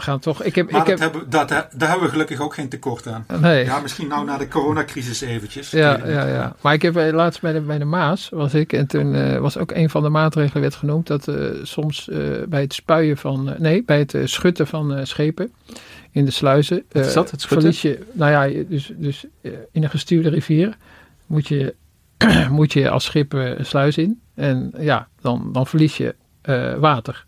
we gaan toch. Ik heb,
maar
ik
dat
heb,
hebben, dat, daar hebben we gelukkig ook geen tekort aan.
Nee.
Ja, misschien nou na de coronacrisis eventjes.
Ja, ja, ja. Maar ik heb eh, laatst bij de, bij de Maas was ik en toen eh, was ook een van de maatregelen werd genoemd dat eh, soms eh, bij het spuien van, nee, bij het schutten van eh, schepen in de sluizen.
Wat is dat, het schutten?
Verlies je, nou ja, dus, dus in een gestuurde rivier moet je, moet je als schip eh, een sluis in en ja, dan, dan verlies je eh, water.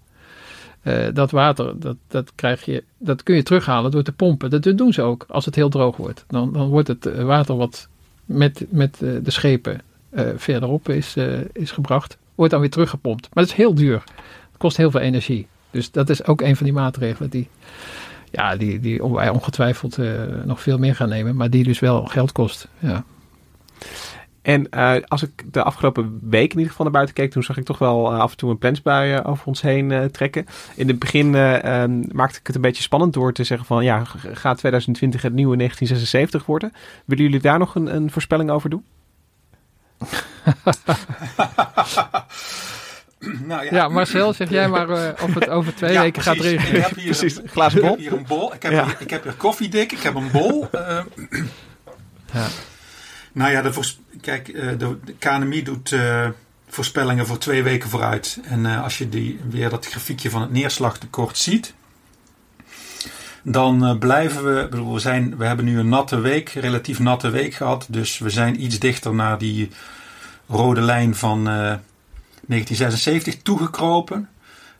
Eh, dat water, dat, dat, krijg je, dat kun je terughalen door te pompen. Dat doen ze ook als het heel droog wordt. Dan, dan wordt het eh, water wat met, met eh, de schepen verderop is, is gebracht, wordt dan weer teruggepompt. Maar dat is heel duur. Het kost heel veel energie. Dus dat is ook een van die maatregelen die, ja, die, die wij ongetwijfeld nog veel meer gaan nemen, maar die dus wel geld kost. Ja.
En eh, als ik de afgelopen week in ieder geval naar buiten keek, toen zag ik toch wel eh, af en toe een plensbui eh, over ons heen eh, trekken. In het begin eh, ehm, maakte ik het een beetje spannend door te zeggen van ja, gaat 2020 het nieuwe 1976 worden? Willen jullie daar nog een, een voorspelling over doen?
Nou,
Ja, Marcel, zeg jij maar eh, of het over twee
Ja,
weken gaat regenen.
Ik heb hier,
Precies,
een,
glazen
ik
bol.
heb hier een bol. Ik heb,
Ja.
hier, ik heb hier koffiedik. Ik heb een bol. eh.
Ja.
Nou ja, de kijk, eh, de, de KNMI doet eh, voorspellingen voor twee weken vooruit. En eh, als je die, weer dat grafiekje van het neerslagtekort ziet, dan blijven we. we, zijn, we hebben nu een natte week, relatief natte week gehad. Dus we zijn iets dichter naar die rode lijn van eh, 1976 toegekropen.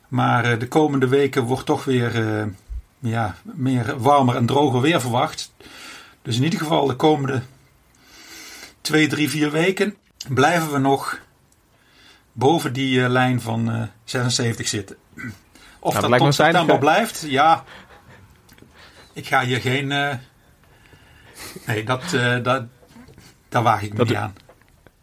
Maar de komende weken wordt toch weer ja, meer warmer en droger weer verwacht. Dus in ieder geval de komende twee, drie, vier weken blijven we nog boven die uh, lijn van uh, 76 zitten. Of nou, dat tot september blijft, ja. Ik ga hier geen. Uh, nee, dat, dat, daar waag ik me dat niet aan.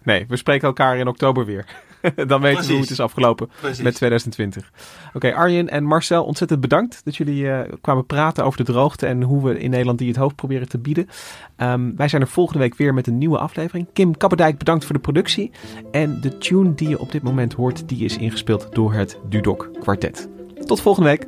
Nee, we spreken elkaar in oktober weer. Dan weten we hoe het is afgelopen met 2020. Oké, Arjen en Marcel, ontzettend bedankt dat jullie uh, kwamen praten over de droogte en hoe we in Nederland die het hoofd proberen te bieden. Um, wij zijn er volgende week weer met een nieuwe aflevering. Kim Kapperdijk, bedankt voor de productie. En de tune die je op dit moment hoort, die is ingespeeld door het Dudok Quartet. Tot volgende week.